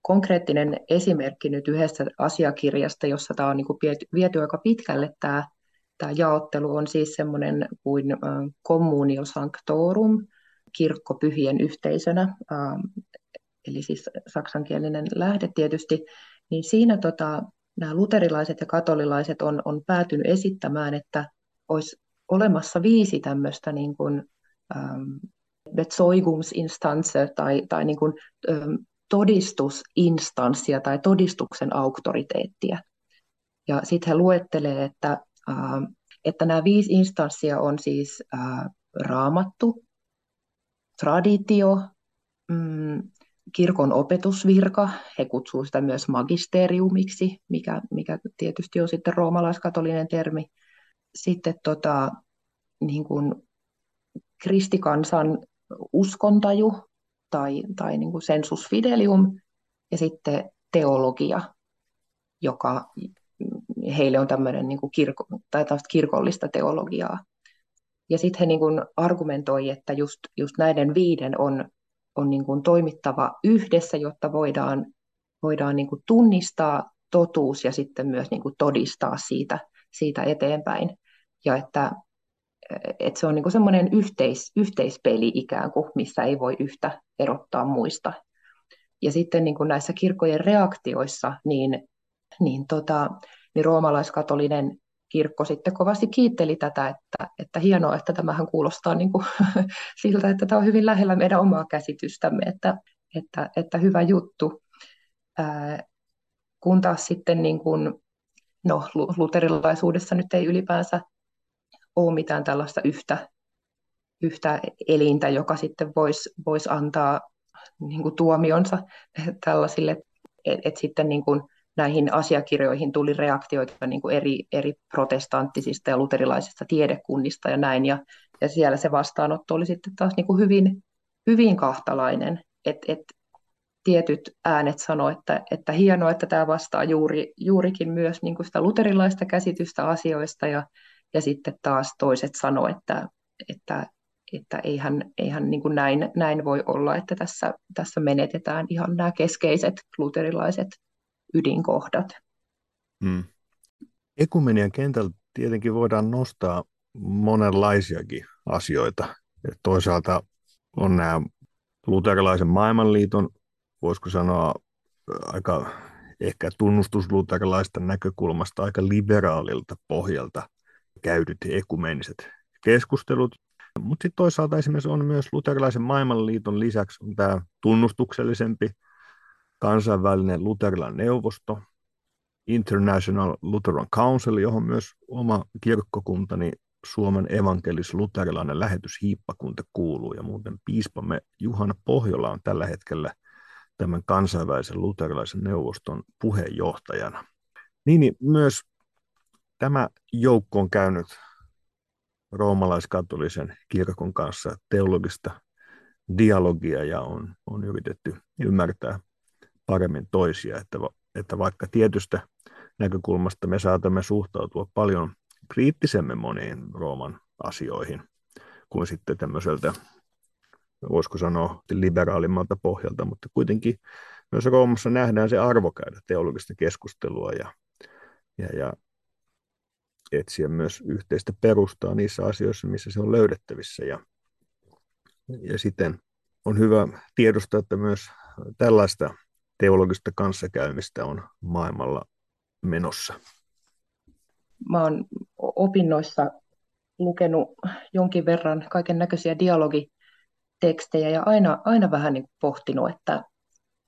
konkreettinen esimerkki nyt yhdestä asiakirjasta, jossa tämä on niin kuin viety aika pitkälle tämä, tämä jaottelu, on siis semmoinen kuin äh, Communio Sanctorum, kirkko pyhien yhteisönä, äh, eli siis saksankielinen lähde tietysti, niin siinä tota, nämä luterilaiset ja katolilaiset on, on päätynyt esittämään, että olisi olemassa viisi tämmöistä niin kuin, ähm, tai, tai niin kuin, ähm, todistusinstanssia tai todistuksen auktoriteettia. Ja sitten he luettelee, että, että nämä viisi instanssia on siis äh, raamattu, traditio, mm, kirkon opetusvirka, he kutsuvat sitä myös magisteriumiksi, mikä, mikä tietysti on sitten roomalaiskatolinen termi. Sitten tota, niin kuin kristikansan uskontaju tai, tai niin kuin sensus fidelium ja sitten teologia, joka heille on tämmöinen niin kuin kirko, tai kirkollista teologiaa. Ja sitten he niin kuin argumentoi, että just, just näiden viiden on on niin kuin toimittava yhdessä, jotta voidaan, voidaan niin kuin tunnistaa totuus ja sitten myös niin kuin todistaa siitä, siitä eteenpäin. Ja että, että se on niin semmoinen yhteis, yhteispeli ikään kuin, missä ei voi yhtä erottaa muista. Ja sitten niin kuin näissä kirkkojen reaktioissa, niin, niin, tota, niin roomalaiskatolinen kirkko sitten kovasti kiitteli tätä, että, että hienoa, että tämähän kuulostaa niin kuin siltä, että tämä on hyvin lähellä meidän omaa käsitystämme, että, että, että hyvä juttu. Ää, kun taas sitten niin kuin, no, luterilaisuudessa nyt ei ylipäänsä ole mitään tällaista yhtä, yhtä elintä, joka sitten voisi vois antaa niin kuin tuomionsa tällaisille, että et sitten niin kuin näihin asiakirjoihin tuli reaktioita niin kuin eri, eri protestanttisista ja luterilaisista tiedekunnista ja näin, ja, ja siellä se vastaanotto oli sitten taas niin kuin hyvin, hyvin kahtalainen, että et tietyt äänet sanoivat, että, että hienoa, että tämä vastaa juuri, juurikin myös niin kuin sitä luterilaista käsitystä asioista, ja, ja sitten taas toiset sanoivat, että, että, että eihän, eihän niin kuin näin, näin voi olla, että tässä, tässä menetetään ihan nämä keskeiset luterilaiset ydinkohdat. Hmm. Ekumenian kentällä tietenkin voidaan nostaa monenlaisiakin asioita. Toisaalta on nämä luterilaisen maailmanliiton, voisiko sanoa aika ehkä tunnustusluterilaista näkökulmasta aika liberaalilta pohjalta käydyt ekumeniset keskustelut. Mutta sitten toisaalta esimerkiksi on myös luterilaisen maailmanliiton lisäksi on tämä tunnustuksellisempi kansainvälinen luterilainen neuvosto, International Lutheran Council, johon myös oma kirkkokuntani Suomen evankelis-luterilainen lähetyshiippakunta kuuluu. Ja muuten piispamme Juhana Pohjola on tällä hetkellä tämän kansainvälisen luterilaisen neuvoston puheenjohtajana. Niin, niin myös tämä joukko on käynyt roomalaiskatolisen kirkon kanssa teologista dialogia ja on, on yritetty ymmärtää paremmin toisia, että, että vaikka tietystä näkökulmasta me saatamme suhtautua paljon kriittisemmin moniin Rooman asioihin kuin sitten tämmöiseltä, voisiko sanoa, liberaalimmalta pohjalta, mutta kuitenkin myös Roomassa nähdään se arvo käydä teologista keskustelua ja, ja, ja etsiä myös yhteistä perustaa niissä asioissa, missä se on löydettävissä. Ja, ja sitten on hyvä tiedostaa, että myös tällaista teologista kanssakäymistä on maailmalla menossa? Mä oon opinnoissa lukenut jonkin verran kaiken näköisiä dialogitekstejä ja aina, aina vähän niin pohtinut, että,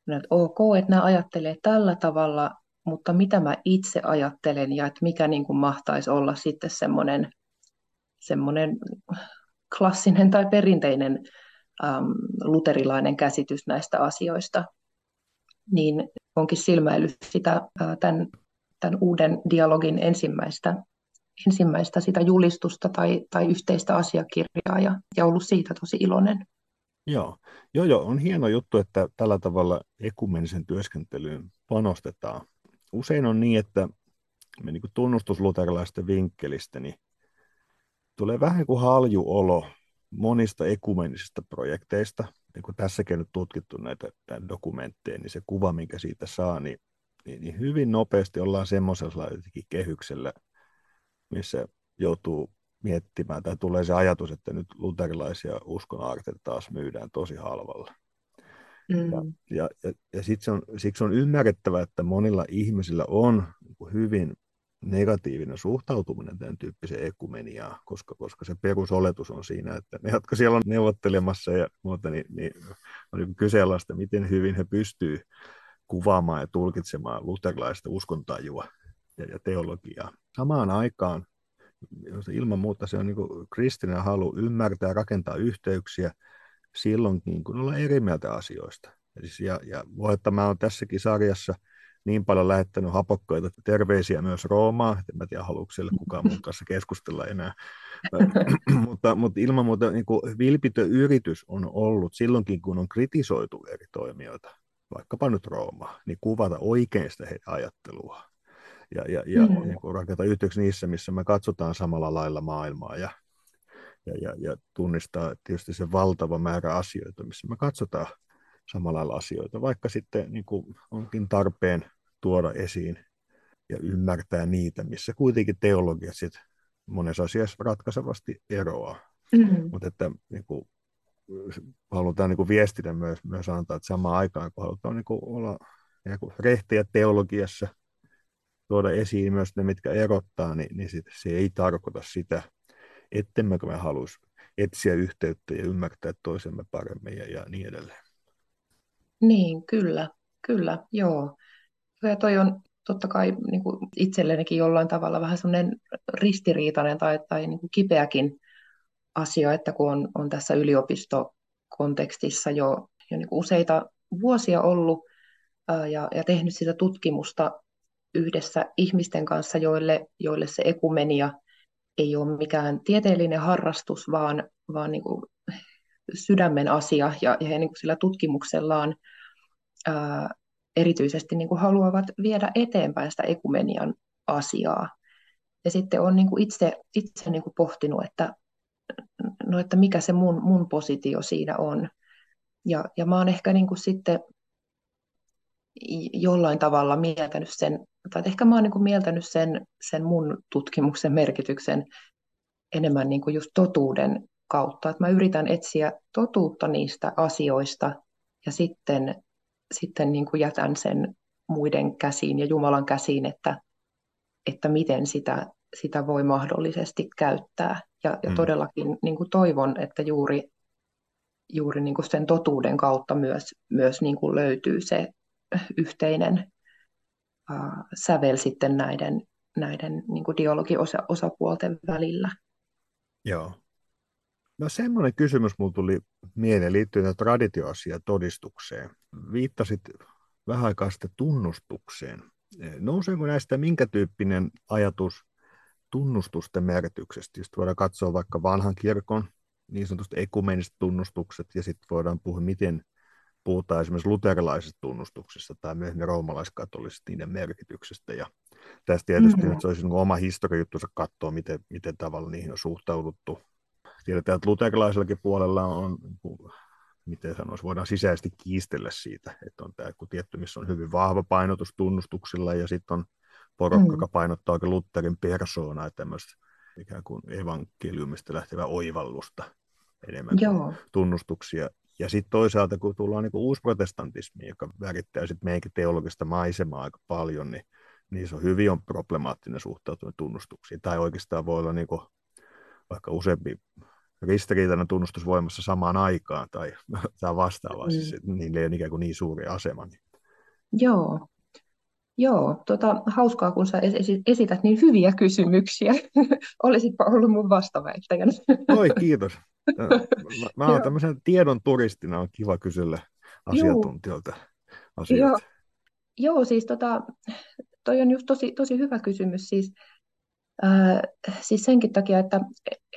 että ok, että nämä ajattelee tällä tavalla, mutta mitä mä itse ajattelen ja että mikä niin kuin mahtaisi olla sitten semmoinen, semmoinen klassinen tai perinteinen äm, luterilainen käsitys näistä asioista niin onkin silmäillyt sitä tämän, tämän uuden dialogin ensimmäistä, ensimmäistä sitä julistusta tai, tai yhteistä asiakirjaa ja, ja ollut siitä tosi iloinen. Joo. joo, joo, on hieno juttu, että tällä tavalla ekumenisen työskentelyyn panostetaan. Usein on niin, että me niin tunnustusluterilaisten vinkkelistä, niin tulee vähän kuin haljuolo monista ekumenisista projekteista, niin kun tässäkin nyt tutkittu näitä dokumentteja, niin se kuva, minkä siitä saa, niin, niin, niin hyvin nopeasti ollaan semmoisella kehyksellä, missä joutuu miettimään, tai tulee se ajatus, että nyt luterilaisia uskonaarteita taas myydään tosi halvalla. Mm. Ja, ja, ja, ja sit on, siksi on ymmärrettävä, että monilla ihmisillä on hyvin negatiivinen suhtautuminen tämän tyyppiseen ekumeniaan, koska, koska se perusoletus on siinä, että ne, jotka siellä on neuvottelemassa ja muuta, niin, niin on kyseenalaista, miten hyvin he pystyvät kuvaamaan ja tulkitsemaan luterilaista uskontajua ja, ja teologiaa. Samaan aikaan ilman muuta se on niin kristinen halu ymmärtää ja rakentaa yhteyksiä silloinkin, kun ollaan eri mieltä asioista. Ja, siis, ja, ja voi, että mä olen tässäkin sarjassa – niin paljon lähettänyt hapokkoita terveisiä myös Roomaan, että en tiedä haluatko siellä kukaan mun kanssa keskustella enää. mutta, mutta ilman muuta niin kuin vilpitön yritys on ollut silloinkin, kun on kritisoitu eri toimijoita, vaikkapa nyt Roomaa, niin kuvata oikein sitä heidän ajattelua ja, ja, ja mm. niin kuin rakentaa yhteyksiä niissä, missä me katsotaan samalla lailla maailmaa ja, ja, ja, ja tunnistaa tietysti se valtava määrä asioita, missä me katsotaan samalla lailla asioita, vaikka sitten niin kuin onkin tarpeen tuoda esiin ja ymmärtää niitä, missä kuitenkin teologia sitten monessa asiassa ratkaisevasti eroaa. Mm-hmm. Mutta että niin kuin, halutaan niin kuin viestinä myös, myös antaa, että samaan aikaan kun halutaan niin kuin olla niin kuin rehtiä teologiassa, tuoda esiin myös ne, mitkä erottaa, niin, niin sit, se ei tarkoita sitä, ettemmekö me haluaisi etsiä yhteyttä ja ymmärtää toisemme paremmin ja, ja niin edelleen. Niin, kyllä, kyllä, joo. Ja toi on totta kai niin kuin itsellenikin jollain tavalla vähän semmoinen ristiriitainen tai, tai niin kuin kipeäkin asia, että kun on, on tässä yliopistokontekstissa jo, jo niin kuin useita vuosia ollut ää, ja, ja tehnyt sitä tutkimusta yhdessä ihmisten kanssa, joille, joille se ekumenia ei ole mikään tieteellinen harrastus, vaan, vaan niin kuin sydämen asia, ja, ja he niin kuin sillä tutkimuksellaan ää, erityisesti niin kuin haluavat viedä eteenpäin sitä ekumenian asiaa. Ja sitten olen niin kuin itse, itse niin kuin pohtinut, että, no, että mikä se mun, mun positio siinä on. Ja, ja mä oon ehkä niin kuin sitten jollain tavalla mieltänyt sen, tai ehkä mä oon niin kuin mieltänyt sen, sen mun tutkimuksen merkityksen enemmän niin kuin just totuuden kautta. Että mä yritän etsiä totuutta niistä asioista ja sitten, sitten niin kuin jätän sen muiden käsiin ja Jumalan käsiin, että, että miten sitä, sitä voi mahdollisesti käyttää. Ja, ja mm. todellakin niin kuin toivon, että juuri, juuri niin kuin sen totuuden kautta myös, myös niin kuin löytyy se yhteinen uh, sävel sitten näiden, näiden niin kuin dialogiosapuolten välillä. Joo. No semmoinen kysymys mulla tuli mieleen liittyen traditioasia todistukseen. Viittasit vähän aikaa sitten tunnustukseen. Nouseeko näistä minkä tyyppinen ajatus tunnustusten merkityksestä? Just voidaan katsoa vaikka vanhan kirkon niin sanotusti ekumeniset tunnustukset ja sitten voidaan puhua, miten puhutaan esimerkiksi luterilaisista tunnustuksista tai myöhemmin roomalaiskatolisista niiden merkityksestä. Ja tästä tietysti mm-hmm. nyt se olisi niin oma historiajuttusa katsoa, miten, miten tavalla niihin on suhtauduttu. Tiedetään, että luterilaisellakin puolella on, miten sanoisi, voidaan sisäisesti kiistellä siitä, että on tämä tietty, missä on hyvin vahva painotus tunnustuksilla ja sitten on porukka, mm. joka painottaa oikein Lutherin persoonaa ja tämmöistä ikään kuin evankeliumista lähtevää oivallusta enemmän Joo. tunnustuksia. Ja sitten toisaalta, kun tullaan niin uusprotestantismi, joka värittää sitten meidänkin teologista maisemaa aika paljon, niin, niin se on hyvin on problemaattinen suhtautuminen tunnustuksiin. Tai oikeastaan voi olla niin kuin, vaikka useampi ristiriitainen tunnustus voimassa samaan aikaan tai, tai vastaavaa, mm. siis niillä ei ole ikään kuin niin suuri asema. Niin. Joo, Joo, tota, hauskaa, kun sä esität niin hyviä kysymyksiä. Olisitpa ollut mun vastaväittäjänä. Oi, kiitos. Mä, mä olen tämmöisen tiedon turistina, on kiva kysellä asiantuntijoilta asioita. Joo, Joo siis tota, toi on just tosi, tosi hyvä kysymys. Siis, siis senkin takia, että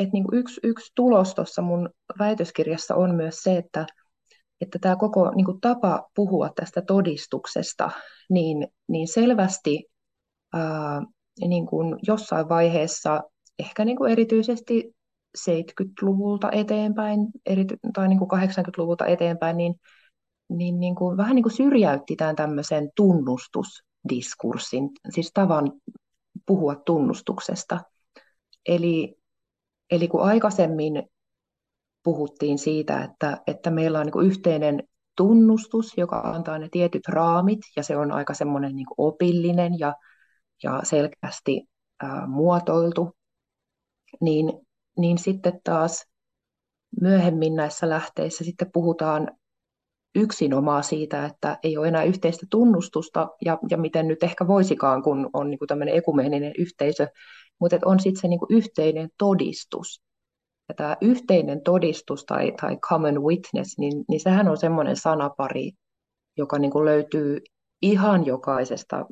et niinku yksi, yksi tulos tuossa mun väitöskirjassa on myös se, että että tämä koko niin kuin, tapa puhua tästä todistuksesta, niin, niin selvästi ää, niin kuin jossain vaiheessa, ehkä niin kuin erityisesti 70-luvulta eteenpäin erity, tai niin kuin 80-luvulta eteenpäin, niin, niin, niin kuin, vähän niin kuin syrjäytti tämän tämmöisen tunnustusdiskurssin, siis tavan puhua tunnustuksesta. Eli, eli kun aikaisemmin puhuttiin siitä, että, että meillä on niin yhteinen tunnustus, joka antaa ne tietyt raamit, ja se on aika semmoinen niin opillinen ja, ja selkeästi ää, muotoiltu, niin, niin sitten taas myöhemmin näissä lähteissä sitten puhutaan yksinomaan siitä, että ei ole enää yhteistä tunnustusta, ja, ja miten nyt ehkä voisikaan, kun on niin tämmöinen ekumeeninen yhteisö, mutta on sitten se niin yhteinen todistus. Ja tämä yhteinen todistus tai, tai common witness, niin, niin sehän on semmoinen sanapari, joka niin kuin löytyy ihan jokaisesta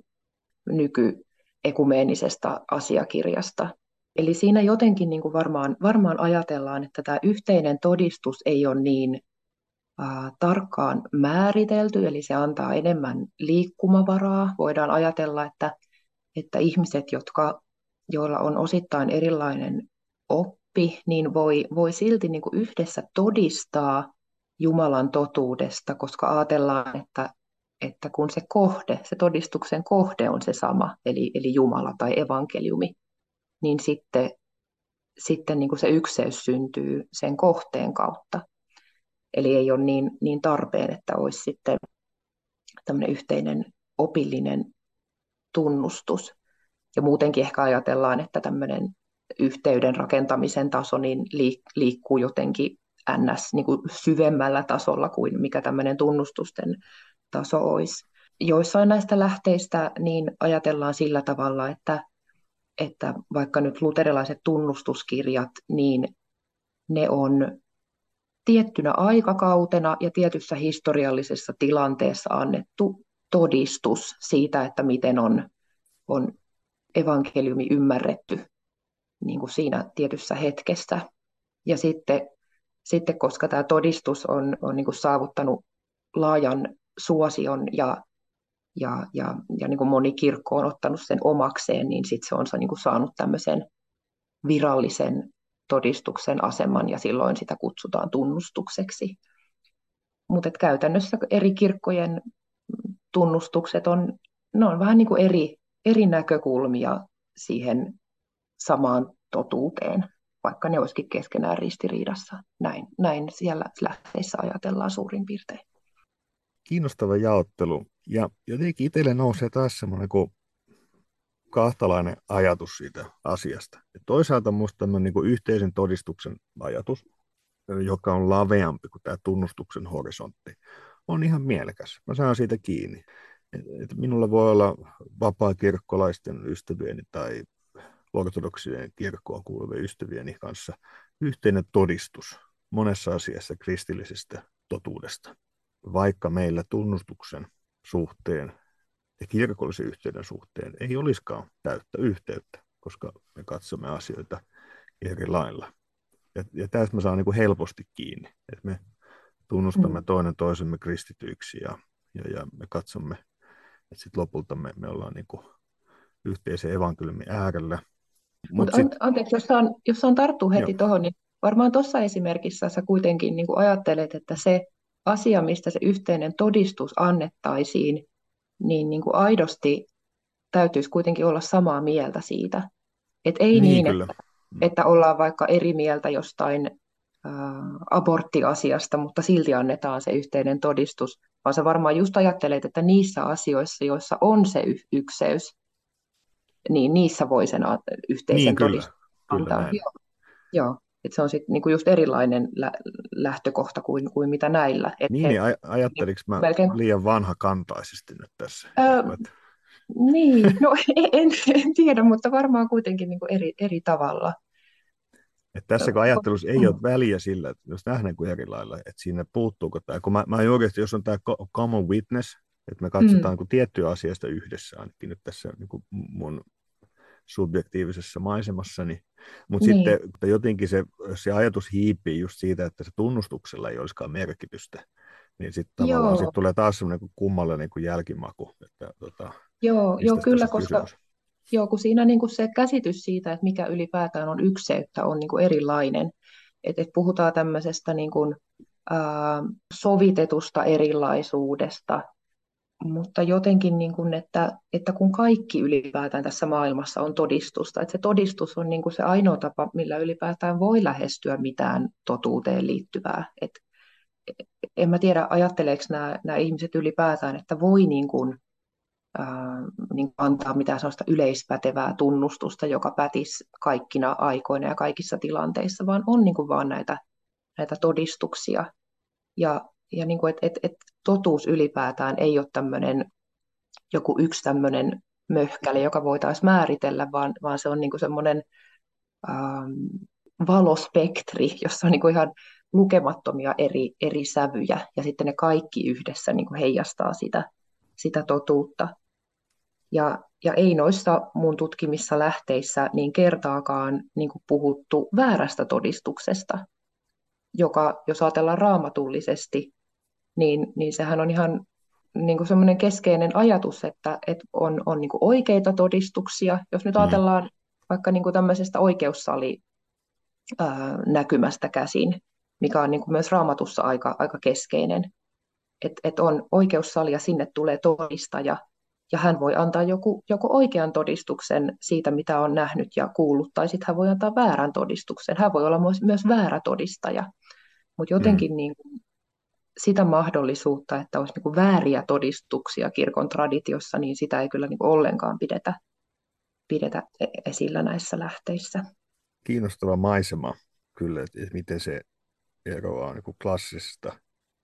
nykyekumeenisestä asiakirjasta. Eli siinä jotenkin niin kuin varmaan, varmaan ajatellaan, että tämä yhteinen todistus ei ole niin tarkkaan määritelty, eli se antaa enemmän liikkumavaraa. Voidaan ajatella, että, että ihmiset, jotka, joilla on osittain erilainen oppi, niin voi, voi silti niin kuin yhdessä todistaa Jumalan totuudesta, koska ajatellaan, että, että kun se kohde, se todistuksen kohde on se sama, eli, eli Jumala tai evankeliumi, niin sitten, sitten niin kuin se ykseys syntyy sen kohteen kautta. Eli ei ole niin, niin tarpeen, että olisi sitten tämmöinen yhteinen opillinen tunnustus. Ja muutenkin ehkä ajatellaan, että tämmöinen yhteyden rakentamisen taso niin liikkuu jotenkin ns. Niin kuin syvemmällä tasolla kuin mikä tämmöinen tunnustusten taso olisi. Joissain näistä lähteistä niin ajatellaan sillä tavalla, että, että vaikka nyt luterilaiset tunnustuskirjat, niin ne on tiettynä aikakautena ja tietyssä historiallisessa tilanteessa annettu todistus siitä, että miten on on evankeliumi ymmärretty niin kuin siinä tietyssä hetkessä. Ja sitten, sitten koska tämä todistus on, on niin kuin saavuttanut laajan suosion ja, ja, ja, ja niin kuin moni kirkko on ottanut sen omakseen, niin sitten se on niin kuin saanut tämmöisen virallisen todistuksen aseman ja silloin sitä kutsutaan tunnustukseksi. Mutta käytännössä eri kirkkojen tunnustukset on, ne on vähän niin kuin eri, eri näkökulmia siihen samaan totuuteen, vaikka ne olisikin keskenään ristiriidassa. Näin, näin siellä lähteissä ajatellaan suurin piirtein. Kiinnostava jaottelu. Ja jotenkin itselle nousee taas semmoinen kuin kahtalainen ajatus siitä asiasta. Ja toisaalta minusta tämmöinen niin yhteisen todistuksen ajatus, joka on laveampi kuin tämä tunnustuksen horisontti, on ihan mielekäs. Mä saan siitä kiinni. Et, minulla voi olla vapaa-kirkkolaisten ystävieni tai ortodoksien kirkkoon kuuluvien ystävieni kanssa yhteinen todistus monessa asiassa kristillisestä totuudesta, vaikka meillä tunnustuksen suhteen ja kirkollisen yhteyden suhteen ei olisikaan täyttä yhteyttä, koska me katsomme asioita eri lailla. Ja, ja tästä mä saan niin kuin helposti kiinni, että me tunnustamme mm. toinen toisemme kristityiksi ja, ja, ja me katsomme, että sitten lopulta me, me ollaan niin kuin yhteisen evankeliumin äärellä. Mutta Mut sit... anteeksi, jos saan, jos saan tarttua heti tuohon, niin varmaan tuossa esimerkissä sä kuitenkin niin kuin ajattelet, että se asia, mistä se yhteinen todistus annettaisiin, niin, niin kuin aidosti täytyisi kuitenkin olla samaa mieltä siitä. Et ei niin, niin että, että ollaan vaikka eri mieltä jostain ä, aborttiasiasta, mutta silti annetaan se yhteinen todistus, vaan sä varmaan just ajattelet, että niissä asioissa, joissa on se y- ykseys, niin niissä voi sen yhteisen niin, todistuksen antaa. Näin. Joo, joo. Et se on sitten niinku just erilainen lä- lähtökohta kuin, kuin mitä näillä. Et niin, he, niin aj- ajatteliko mä melkein... liian vanha kantaisesti nyt tässä? Öö, niin, no en, en tiedä, mutta varmaan kuitenkin niinku eri, eri tavalla. Et tässä kun ajattelussa ei ole väliä sillä, että jos nähdään kuin eri lailla, että siinä puuttuuko tämä, kun mä, mä oikeasti, jos on tämä common witness, että me katsotaan mm. tiettyä asiasta yhdessä, ainakin nyt tässä niin kuin mun subjektiivisessa maisemassani, mutta niin. sitten jotenkin se, se ajatus hiipii just siitä, että se tunnustuksella ei olisikaan merkitystä, niin sitten tavallaan sit tulee taas semmoinen kummallinen niin kuin jälkimaku. Että, tota, joo, joo kyllä, koska joo, kun siinä niin kuin se käsitys siitä, että mikä ylipäätään on ykseyttä, on niin kuin erilainen. Että et puhutaan tämmöisestä niin kuin, ää, sovitetusta erilaisuudesta, mutta jotenkin, niin kuin, että, että kun kaikki ylipäätään tässä maailmassa on todistusta, että se todistus on niin kuin se ainoa tapa, millä ylipäätään voi lähestyä mitään totuuteen liittyvää. Et, en mä tiedä, ajatteleeko nämä, nämä ihmiset ylipäätään, että voi niin kuin, ää, niin antaa mitään sellaista yleispätevää tunnustusta, joka pätisi kaikkina aikoina ja kaikissa tilanteissa, vaan on niin kuin vaan näitä, näitä todistuksia. Ja ja niin kuin, että, että, että totuus ylipäätään ei ole tämmöinen joku yksi tämmöinen möhkäle, joka voitaisiin määritellä, vaan, vaan se on niin kuin semmoinen ähm, valospektri, jossa on niin kuin ihan lukemattomia eri, eri sävyjä, ja sitten ne kaikki yhdessä niin kuin heijastaa sitä, sitä totuutta. Ja, ja ei noissa mun tutkimissa lähteissä niin kertaakaan niin kuin puhuttu väärästä todistuksesta, joka, jos ajatellaan raamatullisesti, niin, niin sehän on ihan niin kuin semmoinen keskeinen ajatus, että, että on, on niin kuin oikeita todistuksia. Jos nyt mm. ajatellaan mm. vaikka niin kuin tämmöisestä oikeussali näkymästä käsin, mikä on niin kuin myös raamatussa aika, aika keskeinen, että et on oikeussali ja sinne tulee todistaja, ja hän voi antaa joku, joku oikean todistuksen siitä, mitä on nähnyt ja kuullut, tai sitten hän voi antaa väärän todistuksen. Hän voi olla myös, myös väärä todistaja. Mutta jotenkin mm. niin kuin, sitä mahdollisuutta, että olisi niin vääriä todistuksia kirkon traditiossa, niin sitä ei kyllä niin ollenkaan pidetä, pidetä e-, esillä näissä lähteissä. Kiinnostava maisema kyllä, että miten se eroaa niin klassisesta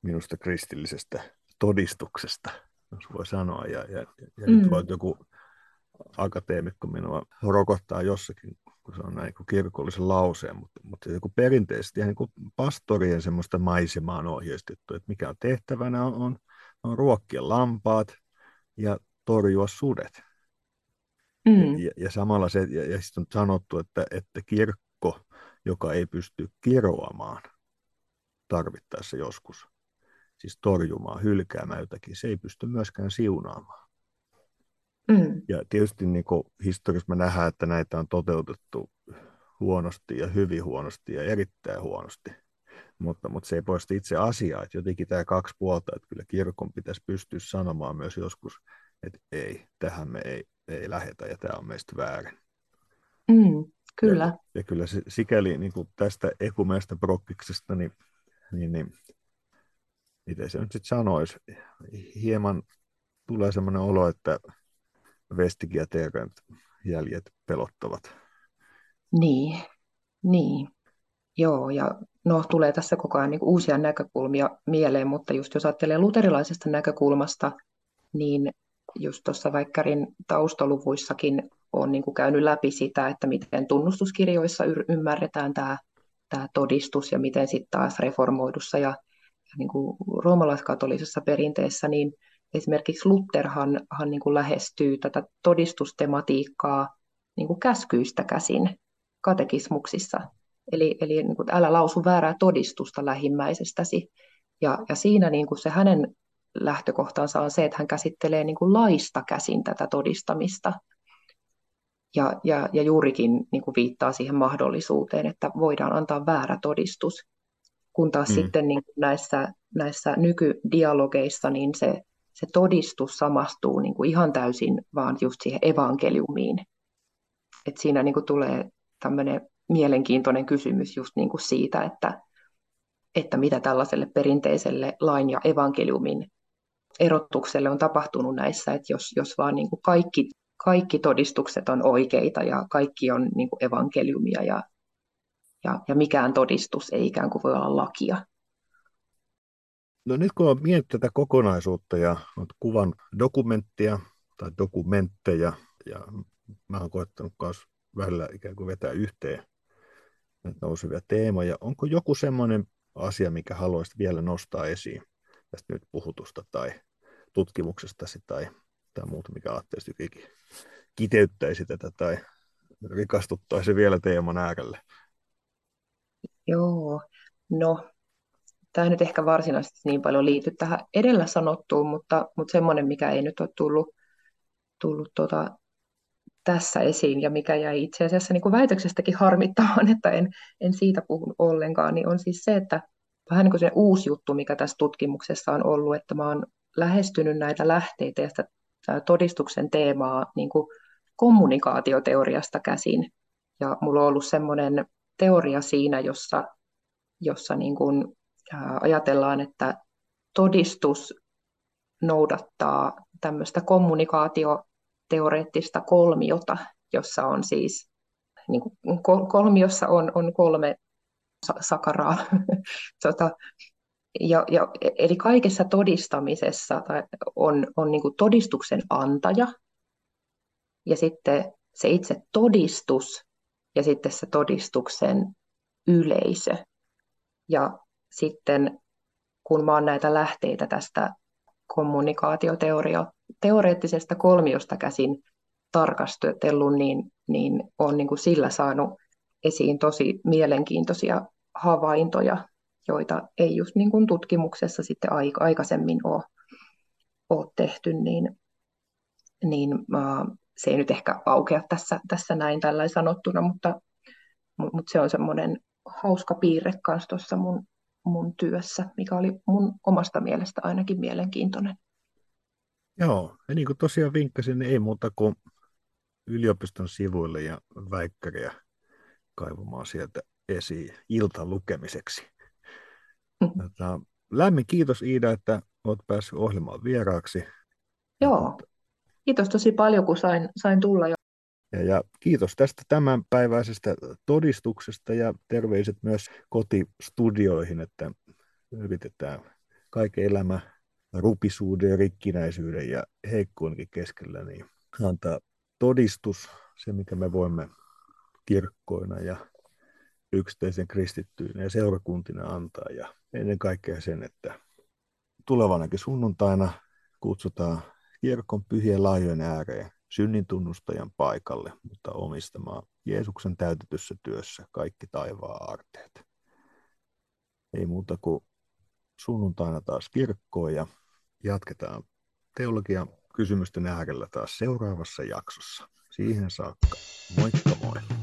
minusta kristillisestä todistuksesta, jos voi sanoa. Ja, ja, ja mm. nyt voit joku akateemikko minua rokottaa jossakin kun se on näin kuin kirkollisen lauseen, mutta, mutta joku perinteisesti ihan niin kuin pastorien semmoista maisemaa on ohjeistettu, että mikä on tehtävänä on, on, on ruokkia lampaat ja torjua sudet. Mm. Ja, ja samalla se, ja, ja sitten on sanottu, että, että kirkko, joka ei pysty kiroamaan tarvittaessa joskus, siis torjumaan, hylkäämään jotakin, se ei pysty myöskään siunaamaan. Mm. Ja tietysti niin historiassa me nähdään, että näitä on toteutettu huonosti ja hyvin huonosti ja erittäin huonosti. Mutta, mutta se ei poista itse asiaa, että jotenkin tämä kaksi puolta, että kyllä kirkon pitäisi pystyä sanomaan myös joskus, että ei, tähän me ei, ei lähetä ja tämä on meistä väärin. Mm, kyllä. Ja, ja kyllä se, sikäli niin kuin tästä ekumeesta prokkiksesta, niin, niin, niin miten se nyt sitten sanoisi, hieman tulee sellainen olo, että Vestikin ja jäljet pelottavat. Niin, niin. Joo, ja no, tulee tässä koko ajan niin uusia näkökulmia mieleen, mutta just jos ajattelee luterilaisesta näkökulmasta, niin just tuossa Väikkärin taustaluvuissakin on niin kuin käynyt läpi sitä, että miten tunnustuskirjoissa ymmärretään tämä, tämä todistus ja miten sitten taas reformoidussa ja, ja niin kuin roomalaiskatolisessa perinteessä, niin esimerkiksi Lutherhan hän niin kuin lähestyy tätä todistustematiikkaa niin kuin käskyistä käsin katekismuksissa. Eli, eli niin kuin, älä lausu väärää todistusta lähimmäisestäsi. Ja, ja siinä niin kuin se hänen lähtökohtansa on se, että hän käsittelee niin kuin laista käsin tätä todistamista. Ja, ja, ja juurikin niin kuin viittaa siihen mahdollisuuteen, että voidaan antaa väärä todistus. Kun taas mm. sitten niin kuin näissä, näissä nykydialogeissa niin se, se todistus samastuu niin kuin ihan täysin vaan just siihen evankeliumiin. Et siinä niin kuin tulee tämmöinen mielenkiintoinen kysymys just niin kuin siitä, että, että mitä tällaiselle perinteiselle lain ja evankeliumin erotukselle on tapahtunut näissä, että jos, jos vaan niin kuin kaikki, kaikki todistukset on oikeita ja kaikki on niin kuin evankeliumia ja, ja, ja mikään todistus ei ikään kuin voi olla lakia. No nyt kun on miettinyt tätä kokonaisuutta ja olet kuvan dokumenttia tai dokumentteja, ja mä oon koettanut myös välillä ikään kuin vetää yhteen näitä nousevia teemoja. Onko joku semmoinen asia, mikä haluaisit vielä nostaa esiin tästä nyt puhutusta tai tutkimuksestasi tai, tai muuta, mikä ajattelisit jotenkin kiteyttäisi tätä tai rikastuttaisi vielä teeman äärelle? Joo, no tämä ei nyt ehkä varsinaisesti niin paljon liity tähän edellä sanottuun, mutta, mutta semmoinen, mikä ei nyt ole tullut, tullut tuota, tässä esiin ja mikä jäi itse asiassa niin kuin väitöksestäkin harmittamaan, että en, en siitä puhu ollenkaan, niin on siis se, että vähän niin kuin se uusi juttu, mikä tässä tutkimuksessa on ollut, että mä oon lähestynyt näitä lähteitä ja sitä todistuksen teemaa niin kuin kommunikaatioteoriasta käsin. Ja mulla on ollut semmoinen teoria siinä, jossa, jossa niin kuin, ajatellaan, että todistus noudattaa tämmöistä kommunikaatio teoreettista kolmiota, jossa on siis niin kuin kolmiossa on, on kolme sakaraa. tota, ja, ja, eli kaikessa todistamisessa on, on niin todistuksen antaja ja sitten se itse todistus ja sitten se todistuksen yleisö. Ja sitten kun mä oon näitä lähteitä tästä kommunikaatioteoreettisesta kolmiosta käsin tarkastellut, niin, niin on niin kuin sillä saanut esiin tosi mielenkiintoisia havaintoja, joita ei just niin kuin tutkimuksessa sitten aikaisemmin ole, ole tehty, niin, niin se ei nyt ehkä aukea tässä, tässä näin tällä sanottuna, mutta, mutta se on semmoinen hauska piirre kanssa tuossa mun mun työssä, mikä oli mun omasta mielestä ainakin mielenkiintoinen. Joo, ja niin kuin tosiaan vinkkasin, niin ei muuta kuin yliopiston sivuille ja väikkäriä kaivamaan sieltä esiin iltan lukemiseksi. Mm. Tota, lämmin kiitos Iida, että olet päässyt ohjelmaan vieraaksi. Joo, kiitos tosi paljon, kun sain, sain tulla jo ja, ja kiitos tästä tämänpäiväisestä todistuksesta ja terveiset myös kotistudioihin, että yritetään kaiken elämä rupisuuden rikkinäisyyden ja heikkoonkin keskellä niin antaa todistus, se mikä me voimme kirkkoina ja yksittäisen kristittyinä ja seurakuntina antaa. Ja ennen kaikkea sen, että tulevanakin sunnuntaina kutsutaan kirkon pyhien laajojen ääreen synnintunnustajan paikalle, mutta omistamaan Jeesuksen täytetyssä työssä kaikki taivaan arteet. Ei muuta kuin sunnuntaina taas kirkkoon ja jatketaan teologian kysymysten äärellä taas seuraavassa jaksossa. Siihen saakka. Moikka moi!